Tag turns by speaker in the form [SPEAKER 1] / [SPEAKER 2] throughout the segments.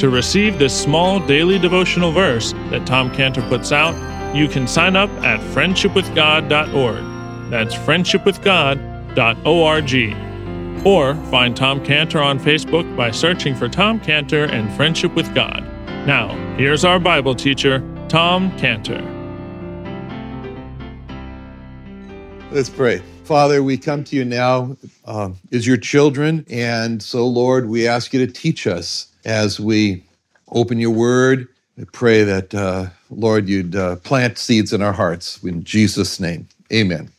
[SPEAKER 1] To receive this small daily devotional verse that Tom Cantor puts out, you can sign up at friendshipwithgod.org. That's friendshipwithgod.org. Or find Tom Cantor on Facebook by searching for Tom Cantor and Friendship with God. Now, here's our Bible teacher, Tom Cantor.
[SPEAKER 2] Let's pray. Father, we come to you now uh, as your children. And so, Lord, we ask you to teach us as we open your word. I pray that, uh, Lord, you'd uh, plant seeds in our hearts. In Jesus' name, amen.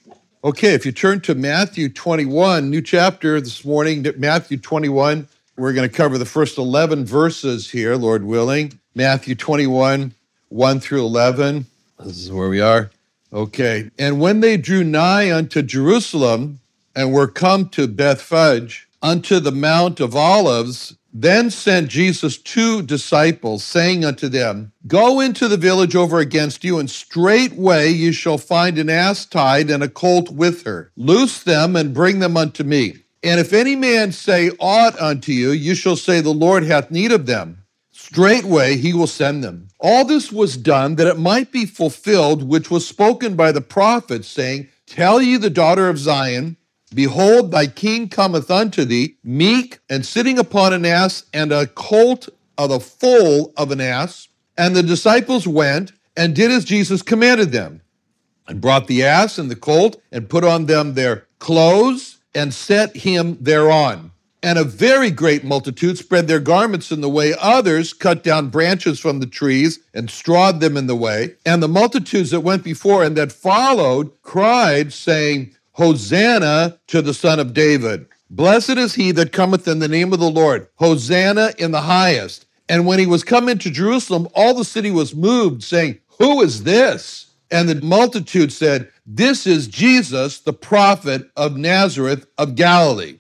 [SPEAKER 2] Okay, if you turn to Matthew 21, new chapter this morning, Matthew 21, we're going to cover the first 11 verses here, Lord willing. Matthew 21, 1 through 11. This is where we are. Okay. And when they drew nigh unto Jerusalem and were come to Bethphage, unto the Mount of Olives, then sent Jesus two disciples, saying unto them, Go into the village over against you, and straightway you shall find an ass tied and a colt with her. Loose them and bring them unto me. And if any man say aught unto you, you shall say, The Lord hath need of them. Straightway he will send them. All this was done that it might be fulfilled, which was spoken by the prophet, saying, Tell ye the daughter of Zion, Behold, thy king cometh unto thee, meek and sitting upon an ass, and a colt of the foal of an ass. And the disciples went and did as Jesus commanded them, and brought the ass and the colt, and put on them their clothes, and set him thereon. And a very great multitude spread their garments in the way. Others cut down branches from the trees and strawed them in the way. And the multitudes that went before and that followed cried, saying, Hosanna to the Son of David. Blessed is he that cometh in the name of the Lord. Hosanna in the highest. And when he was come into Jerusalem, all the city was moved, saying, Who is this? And the multitude said, This is Jesus, the prophet of Nazareth of Galilee.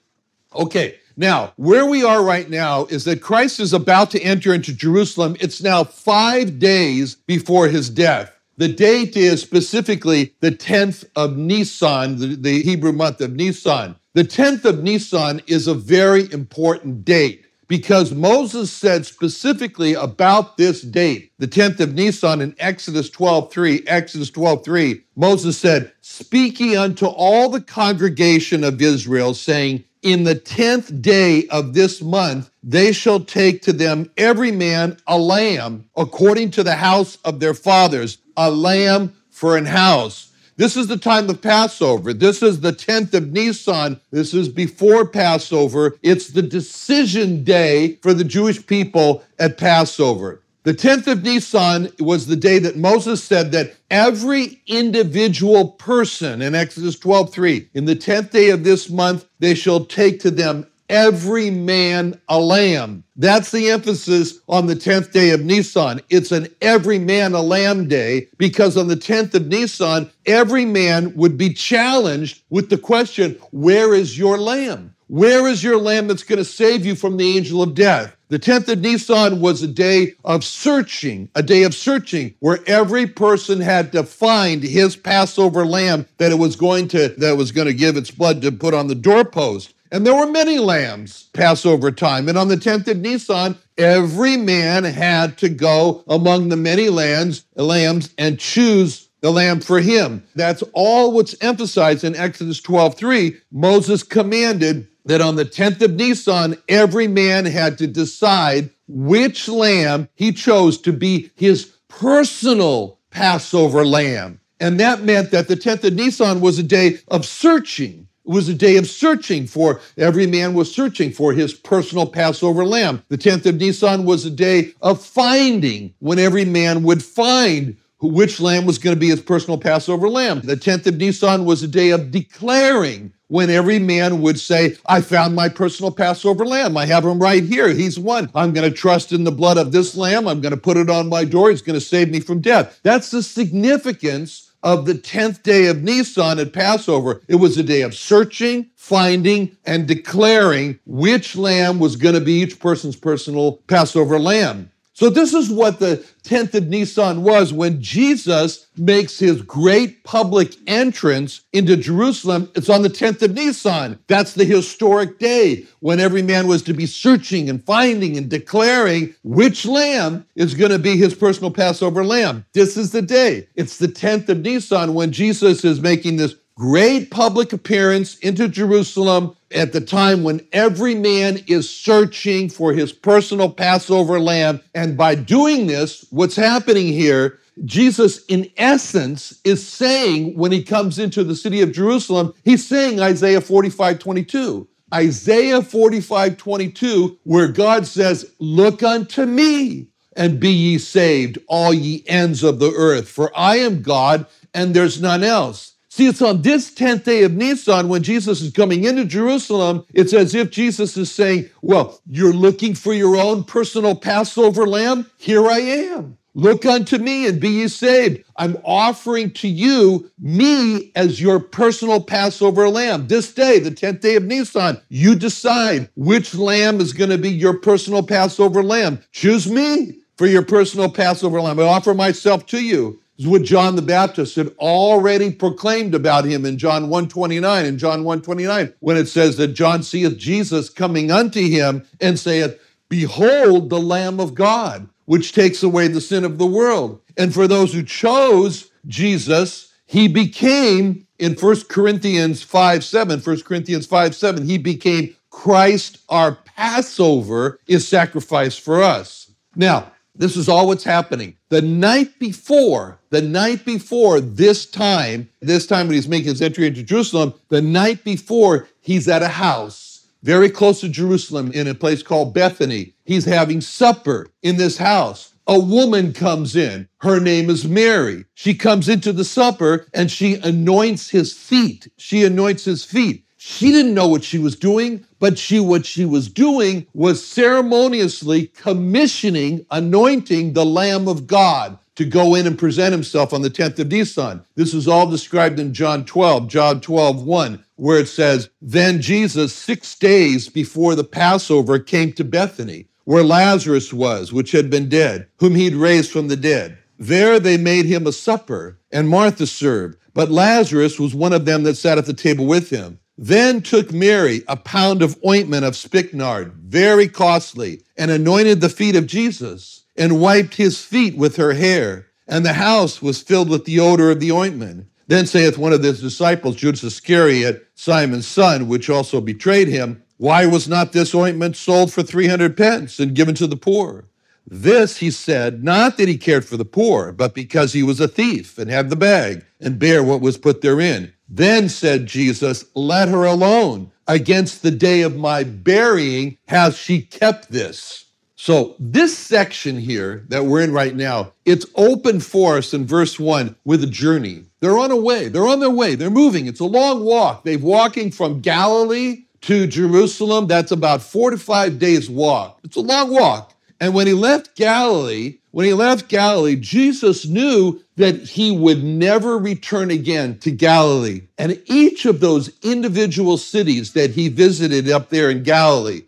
[SPEAKER 2] Okay, now, where we are right now is that Christ is about to enter into Jerusalem. It's now five days before his death. The date is specifically the 10th of Nisan, the, the, Hebrew month of Nisan. The 10th of Nisan is a very important date because Moses said specifically about this date, the 10th of Nisan in Exodus 12:3, Exodus 12:3, Moses said, "Speak ye unto all the congregation of Israel, saying, in the tenth day of this month, they shall take to them every man a lamb according to the house of their fathers, a lamb for an house. This is the time of Passover. This is the 10th of Nisan. This is before Passover. It's the decision day for the Jewish people at Passover. The 10th of Nisan was the day that Moses said that every individual person in Exodus 12:3, in the 10th day of this month, they shall take to them every man a lamb. That's the emphasis on the 10th day of Nisan. It's an every man a lamb day because on the 10th of Nisan, every man would be challenged with the question, Where is your lamb? Where is your lamb that's going to save you from the angel of death? The 10th of Nisan was a day of searching, a day of searching where every person had to find his Passover lamb that it was going to that was going to give its blood to put on the doorpost. And there were many lambs Passover time. And on the 10th of Nisan, every man had to go among the many lambs, lambs and choose the lamb for him. That's all what's emphasized in Exodus 12:3. Moses commanded that on the 10th of Nisan, every man had to decide which lamb he chose to be his personal Passover lamb. And that meant that the 10th of Nisan was a day of searching. It was a day of searching for, every man was searching for his personal Passover lamb. The 10th of Nisan was a day of finding, when every man would find which lamb was going to be his personal Passover lamb. The 10th of Nisan was a day of declaring when every man would say, I found my personal Passover lamb. I have him right here. He's one. I'm going to trust in the blood of this lamb. I'm going to put it on my door. He's going to save me from death. That's the significance of the 10th day of Nisan at Passover. It was a day of searching, finding, and declaring which lamb was going to be each person's personal Passover lamb. So, this is what the 10th of Nisan was when Jesus makes his great public entrance into Jerusalem. It's on the 10th of Nisan. That's the historic day when every man was to be searching and finding and declaring which lamb is going to be his personal Passover lamb. This is the day. It's the 10th of Nisan when Jesus is making this great public appearance into Jerusalem at the time when every man is searching for his personal Passover lamb. And by doing this, what's happening here, Jesus, in essence, is saying when he comes into the city of Jerusalem, he's saying Isaiah 45 22. Isaiah 45 22, where God says, Look unto me and be ye saved, all ye ends of the earth, for I am God and there's none else. See, it's on this 10th day of Nisan when Jesus is coming into Jerusalem. It's as if Jesus is saying, Well, you're looking for your own personal Passover lamb? Here I am. Look unto me and be ye saved. I'm offering to you me as your personal Passover lamb. This day, the 10th day of Nisan, you decide which lamb is going to be your personal Passover lamb. Choose me for your personal Passover lamb. I offer myself to you is what John the Baptist had already proclaimed about him in John 129 and John 129 when it says that John seeth Jesus coming unto him and saith, Behold the Lamb of God, which takes away the sin of the world. And for those who chose Jesus, he became in 1 Corinthians 5 7, 1 Corinthians 5 7, he became Christ our Passover is sacrificed for us. Now, this is all what's happening. The night before, the night before this time, this time when he's making his entry into Jerusalem, the night before, he's at a house very close to Jerusalem in a place called Bethany. He's having supper in this house. A woman comes in. Her name is Mary. She comes into the supper and she anoints his feet. She anoints his feet. She didn't know what she was doing, but she what she was doing was ceremoniously commissioning, anointing the Lamb of God to go in and present himself on the 10th of Nisan. This is all described in John 12, John 12, 1, where it says, Then Jesus, six days before the Passover, came to Bethany, where Lazarus was, which had been dead, whom he'd raised from the dead. There they made him a supper, and Martha served, but Lazarus was one of them that sat at the table with him. Then took Mary a pound of ointment of spikenard, very costly, and anointed the feet of Jesus, and wiped his feet with her hair. And the house was filled with the odor of the ointment. Then saith one of his disciples, Judas Iscariot, Simon's son, which also betrayed him, Why was not this ointment sold for three hundred pence and given to the poor? This he said, not that he cared for the poor, but because he was a thief and had the bag and bare what was put therein. Then said Jesus, Let her alone. Against the day of my burying has she kept this. So, this section here that we're in right now, it's open for us in verse 1 with a journey. They're on a way. They're on their way. They're moving. It's a long walk. They're walking from Galilee to Jerusalem. That's about four to five days' walk. It's a long walk. And when he left Galilee, when he left Galilee, Jesus knew that he would never return again to Galilee. And each of those individual cities that he visited up there in Galilee,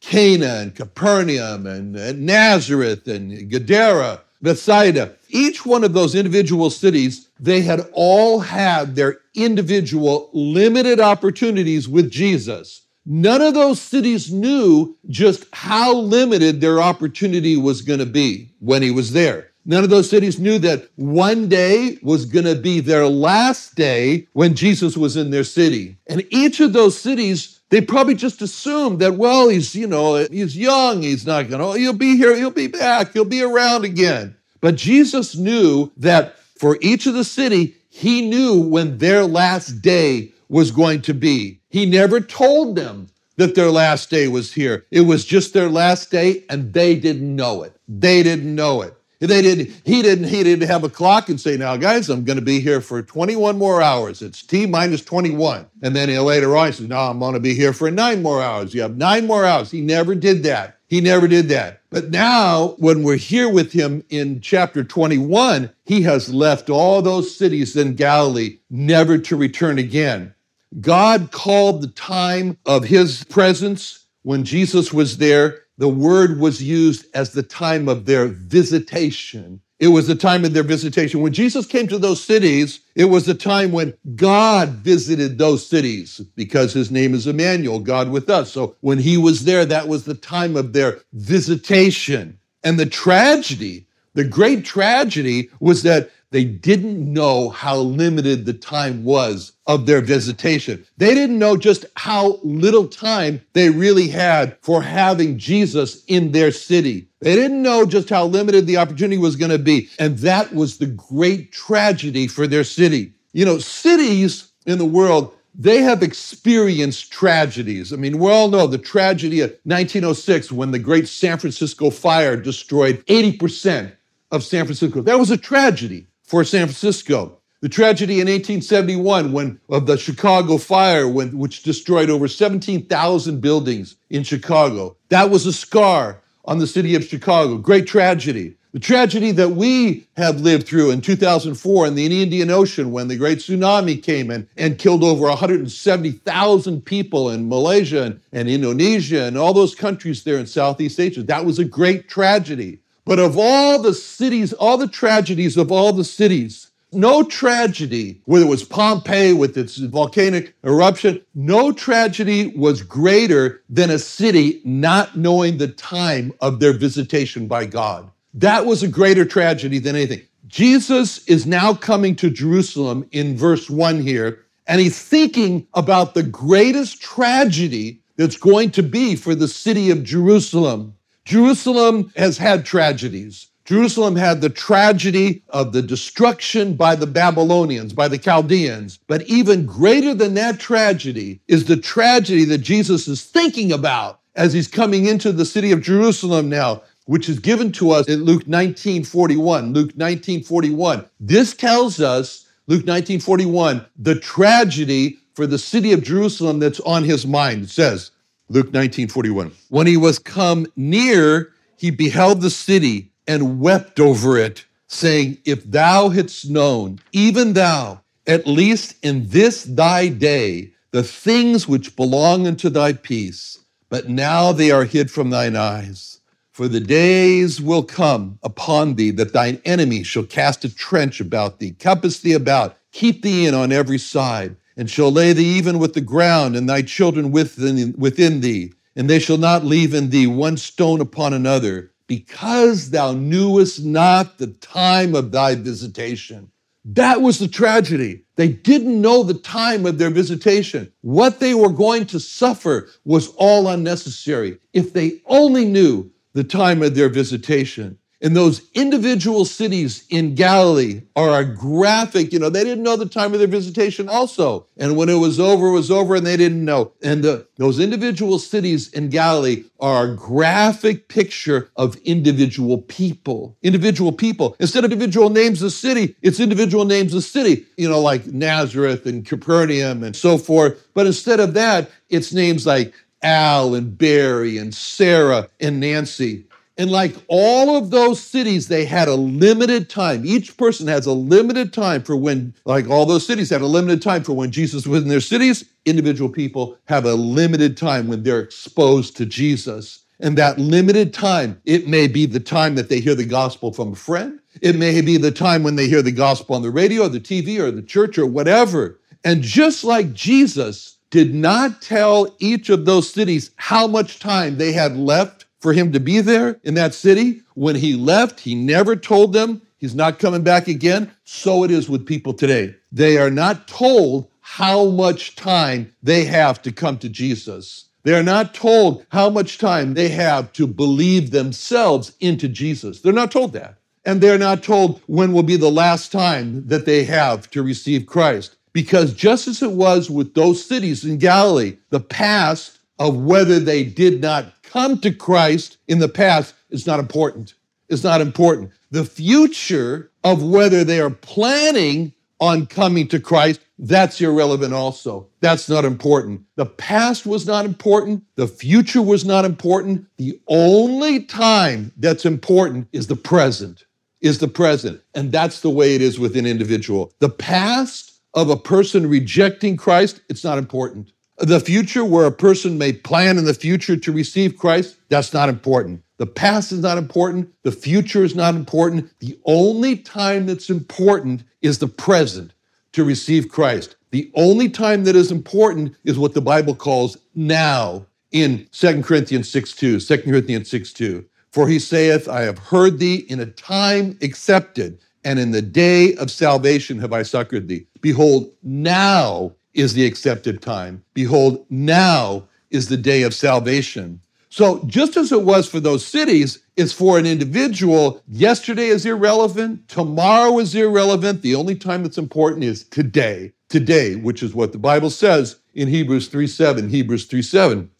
[SPEAKER 2] Cana and Capernaum and, Nazareth and Gadara, Bethsaida. Each one of those individual cities, they had all had their individual limited opportunities with Jesus. None of those cities knew just how limited their opportunity was going to be when he was there. None of those cities knew that one day was going to be their last day when Jesus was in their city. And each of those cities, they probably just assumed that, well, he's, you know, he's young. He's not going to, oh, he'll be here. He'll be back. He'll be around again. But Jesus knew that for each of the city, he knew when their last day was going to be. He never told them that their last day was here. It was just their last day and they didn't know it. They didn't know it. They did, he didn't he didn't have a clock and say, now guys, I'm going to be here for 21 more hours. It's T minus 21. And then he later on he says, no, I'm going to be here for nine more hours. You have nine more hours. He never did that. He never did that. But now, when we're here with him in chapter 21, he has left all those cities in Galilee never to return again. God called the time of his presence when Jesus was there the word was used as the time of their visitation. It was the time of their visitation. When Jesus came to those cities, it was the time when God visited those cities because his name is Emmanuel, God with us. So when he was there, that was the time of their visitation. And the tragedy, the great tragedy was that they didn't know how limited the time was of their visitation. They didn't know just how little time they really had for having Jesus in their city. They didn't know just how limited the opportunity was going to be. And that was the great tragedy for their city. You know, cities in the world, they have experienced tragedies. I mean, we all know the tragedy of 1906 when the great San Francisco fire destroyed 80% of San Francisco. That was a tragedy for San Francisco. The tragedy in 1871 when of the Chicago fire when, which destroyed over 17,000 buildings in Chicago. That was a scar on the city of Chicago. Great tragedy. The tragedy that we have lived through in 2004 in the Indian Ocean when the great tsunami came in and killed over 170,000 people in Malaysia and, and Indonesia and all those countries there in Southeast Asia. That was a great tragedy. But of all the cities, all the tragedies of all the cities, no tragedy, whether it was Pompeii with its volcanic eruption, no tragedy was greater than a city not knowing the time of their visitation by God. That was a greater tragedy than anything. Jesus is now coming to Jerusalem in verse 1 here, and he's thinking about the greatest tragedy that's going to be for the city of Jerusalem. Jerusalem has had tragedies. Jerusalem had the tragedy of the destruction by the Babylonians, by the Chaldeans. But even greater than that tragedy is the tragedy that Jesus is thinking about as he's coming into the city of Jerusalem now, which is given to us in Luke 19 41. Luke 19 41. This tells us, Luke 19 41, the tragedy for the city of Jerusalem that's on his mind. It says, Luke 19, 41. When he was come near, he beheld the city and wept over it, saying, If thou hadst known, even thou, at least in this thy day, the things which belong unto thy peace, but now they are hid from thine eyes. For the days will come upon thee that thine enemy shall cast a trench about thee, compass thee about, keep thee in on every side and shall lay thee even with the ground, and thy children within, within thee, and they shall not leave in thee one stone upon another, because thou knewest not the time of thy visitation. That was the tragedy. They didn't know the time of their visitation. What they were going to suffer was all unnecessary if they only knew the time of their visitation. And those individual cities in Galilee are a graphic, you know, they didn't know the time of their visitation also. And when it was over, it was over and they didn't know. And the, those individual cities in Galilee are a graphic picture of individual people. Individual people. Instead of individual names of city, it's individual names of city, you know, like Nazareth and Capernaum and so forth. But instead of that, it's names like Al and Barry and Sarah and Nancy. And like all of those cities, they had a limited time. Each person has a limited time for when, like all those cities had a limited time for when Jesus was in their cities. Individual people have a limited time when they're exposed to Jesus. And that limited time, it may be the time that they hear the gospel from a friend. It may be the time when they hear the gospel on the radio or the TV or the church or whatever. And just like Jesus did not tell each of those cities how much time they had left for him to be there in that city. When he left, he never told them he's not coming back again. So it is with people today. They are not told how much time they have to come to Jesus. They are not told how much time they have to believe themselves into Jesus. They're not told that. And they're not told when will be the last time that they have to receive Christ. Because just as it was with those cities in Galilee, the past of whether they did not come to Christ in the past is not important. It's not important. The future of whether they are planning on coming to Christ, that's irrelevant also. That's not important. The past was not important. The future was not important. The only time that's important is the present, is the present. And that's the way it is with an individual. The past of a person rejecting Christ, it's not important. The future, where a person may plan in the future to receive Christ, that's not important. The past is not important. The future is not important. The only time that's important is the present to receive Christ. The only time that is important is what the Bible calls now in 2 Corinthians 6 2. 2 Corinthians 6 2. For he saith, I have heard thee in a time accepted, and in the day of salvation have I succored thee. Behold, now is the accepted time. Behold, now is the day of salvation. So, just as it was for those cities, it's for an individual. Yesterday is irrelevant. Tomorrow is irrelevant. The only time that's important is today. Today, which is what the Bible says in Hebrews 3 7. Hebrews 3 7.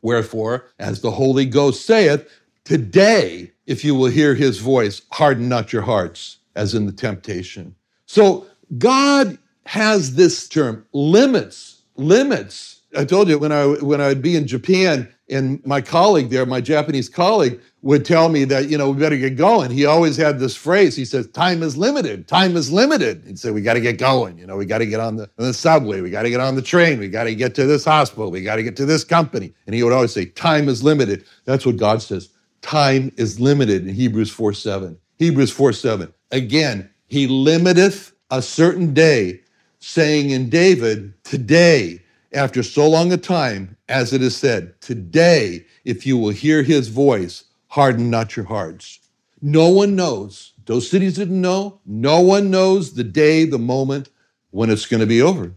[SPEAKER 2] Wherefore, as the Holy Ghost saith, today, if you will hear his voice, harden not your hearts, as in the temptation. So, God has this term limits, limits. I told you when I when I would be in Japan and my colleague there, my Japanese colleague, would tell me that, you know, we better get going. He always had this phrase. He says, time is limited. Time is limited. He'd say, we got to get going. You know, we got to get on the, on the subway. We got to get on the train. We got to get to this hospital. We got to get to this company. And he would always say, time is limited. That's what God says. Time is limited in Hebrews 4 7. Hebrews 4 7. Again, he limiteth a certain day saying in David, Today, after so long a time, as it is said, Today, if you will hear his voice, harden not your hearts. No one knows. Those cities didn't know. No one knows the day, the moment when it's going to be over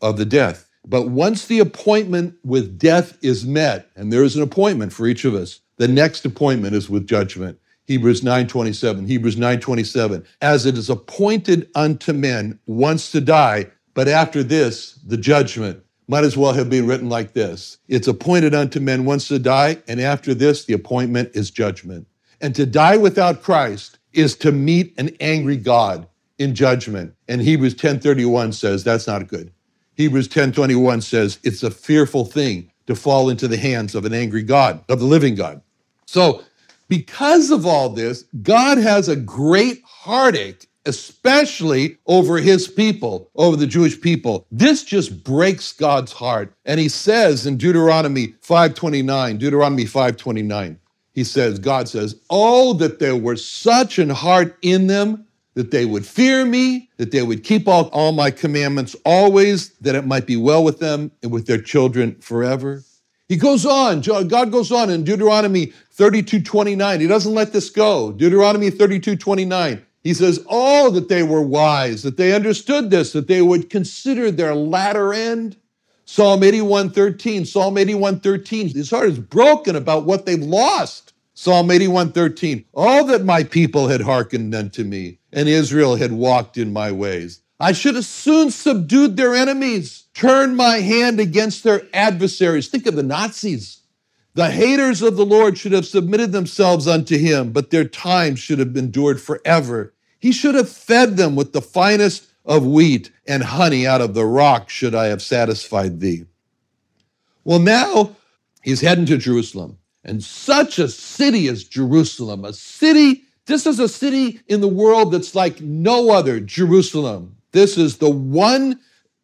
[SPEAKER 2] of the death. But once the appointment with death is met, and there is an appointment for each of us, the next appointment is with judgment. Hebrews 9:27, Hebrews 9:27, as it is appointed unto men once to die, but after this the judgment. Might as well have been written like this. It's appointed unto men once to die, and after this the appointment is judgment. And to die without Christ is to meet an angry God in judgment. And Hebrews 10:31 says that's not good. Hebrews 10:21 says it's a fearful thing to fall into the hands of an angry God, of the living God. So because of all this, God has a great heartache, especially over his people, over the Jewish people. This just breaks God's heart. And he says in Deuteronomy 5:29, Deuteronomy 5:29, he says, God says, "Oh, that there were such an heart in them that they would fear me, that they would keep all, all my commandments always, that it might be well with them and with their children forever." He goes on, God goes on in Deuteronomy 32 29. He doesn't let this go. Deuteronomy 32 29. He says, Oh, that they were wise, that they understood this, that they would consider their latter end. Psalm 81 13. Psalm 81 13. His heart is broken about what they've lost. Psalm 81 13. All that my people had hearkened unto me, and Israel had walked in my ways. I should have soon subdued their enemies, turned my hand against their adversaries. Think of the Nazis. The haters of the Lord should have submitted themselves unto him, but their time should have endured forever. He should have fed them with the finest of wheat and honey out of the rock, should I have satisfied thee. Well, now he's heading to Jerusalem. And such a city as Jerusalem, a city, this is a city in the world that's like no other, Jerusalem. This is the one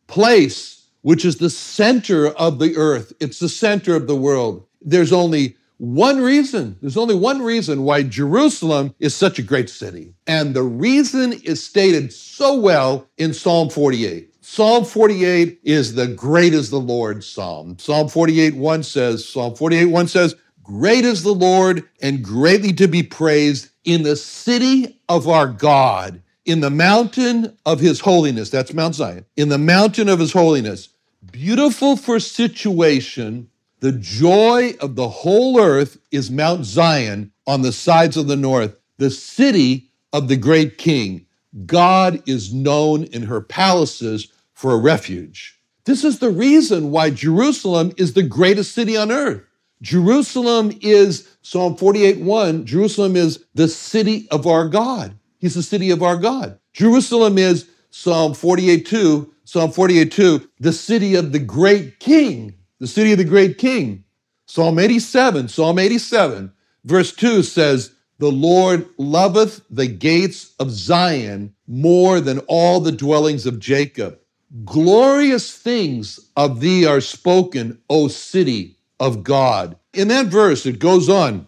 [SPEAKER 2] place which is the center of the earth. It's the center of the world. There's only one reason, there's only one reason why Jerusalem is such a great city. And the reason is stated so well in Psalm 48. Psalm 48 is the great is the Lord psalm. Psalm 48 1 says, Psalm 48 1 says, Great is the Lord and greatly to be praised in the city of our God, in the mountain of his holiness. That's Mount Zion. In the mountain of his holiness. Beautiful for situation the joy of the whole earth is Mount Zion on the sides of the north, the city of the great king. God is known in her palaces for a refuge. This is the reason why Jerusalem is the greatest city on earth. Jerusalem is, Psalm 48 1, Jerusalem is the city of our God. He's the city of our God. Jerusalem is, Psalm 48 2, Psalm 48 2, the city of the great king the city of the great king. Psalm 87, Psalm 87, verse 2 says, The Lord loveth the gates of Zion more than all the dwellings of Jacob. Glorious things of thee are spoken, O city of God. In that verse, it goes on.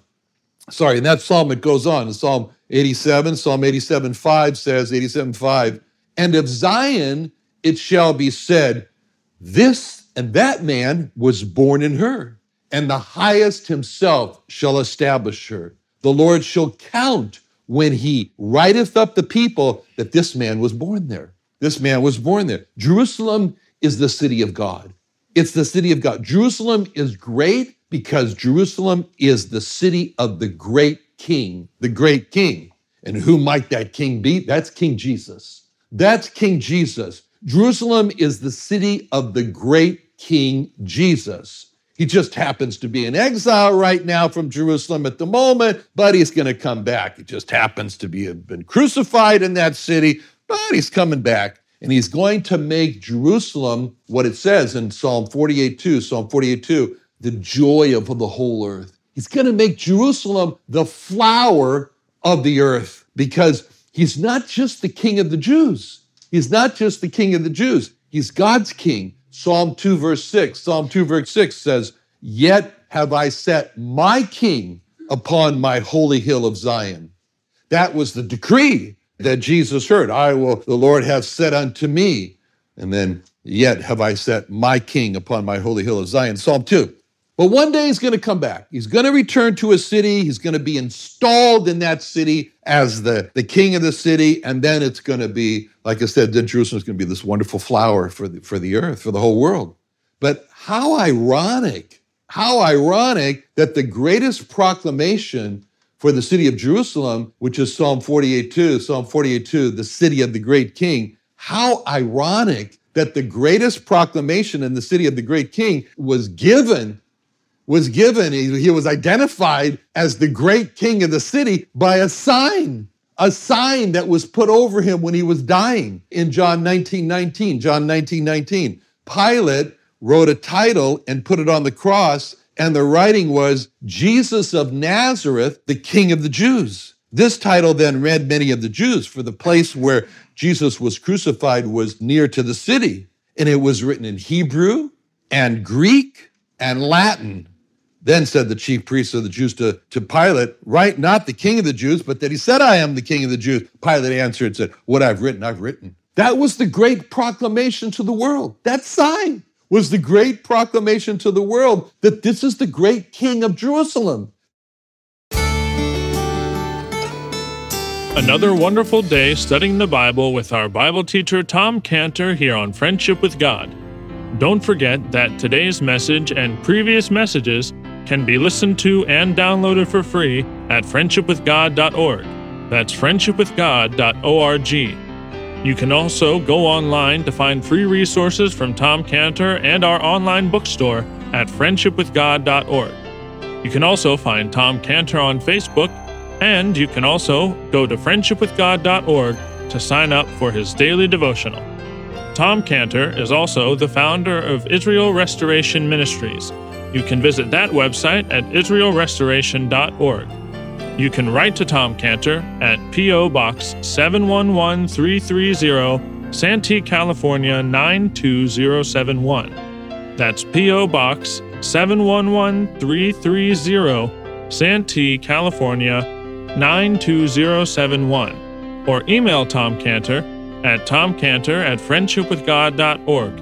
[SPEAKER 2] Sorry, in that psalm, it goes on. In Psalm 87, Psalm 87 5 says, 87 5, and of Zion it shall be said, This and that man was born in her, and the highest himself shall establish her. The Lord shall count when he writeth up the people that this man was born there. This man was born there. Jerusalem is the city of God. It's the city of God. Jerusalem is great because Jerusalem is the city of the great king, the great king. And who might that king be? That's King Jesus. That's King Jesus. Jerusalem is the city of the great King Jesus. He just happens to be in exile right now from Jerusalem at the moment, but he's going to come back. He just happens to be been crucified in that city, but he's coming back. And he's going to make Jerusalem what it says in Psalm 48 2, Psalm 48 2, the joy of the whole earth. He's going to make Jerusalem the flower of the earth because he's not just the king of the Jews. He's not just the king of the Jews, he's God's king. Psalm 2, verse 6. Psalm 2, verse 6 says, Yet have I set my king upon my holy hill of Zion. That was the decree that Jesus heard. I will, the Lord hath said unto me. And then, yet have I set my king upon my holy hill of Zion. Psalm 2. But one day he's going to come back. He's going to return to a city. He's going to be installed in that city as the, the king of the city. And then it's going to be, like I said, then Jerusalem is going to be this wonderful flower for the, for the earth, for the whole world. But how ironic, how ironic that the greatest proclamation for the city of Jerusalem, which is Psalm 48 2, Psalm 48 2, the city of the great king, how ironic that the greatest proclamation in the city of the great king was given was given, he, was identified as the great king of the city by a sign, a sign that was put over him when he was dying in John 19 19. John 19 19. Pilate wrote a title and put it on the cross, and the writing was Jesus of Nazareth, the King of the Jews. This title then read many of the Jews, for the place where Jesus was crucified was near to the city, and it was written in Hebrew and Greek and Latin. Then said the chief priests of the Jews to, to Pilate, Write not the king of the Jews, but that he said, I am the king of the Jews. Pilate answered and said, What I've written, I've written. That was the great proclamation to the world. That sign was the great proclamation to the world that this is the great king of Jerusalem.
[SPEAKER 1] Another wonderful day studying the Bible with our Bible teacher Tom Cantor here on Friendship with God. Don't forget that today's message and previous messages can be listened to and downloaded for free at friendshipwithgod.org. That's friendshipwithgod.org. You can also go online to find free resources from Tom Cantor and our online bookstore at friendshipwithgod.org. You can also find Tom Cantor on Facebook, and you can also go to friendshipwithgod.org to sign up for his daily devotional. Tom Cantor is also the founder of Israel Restoration Ministries You can visit that website at israelrestoration.org. You can write to Tom Cantor at P.O. Box 711330, Santee, California 92071. That's P.O. Box 711330, Santee, California 92071. Or email Tom Cantor at tomcantor at friendshipwithgod.org.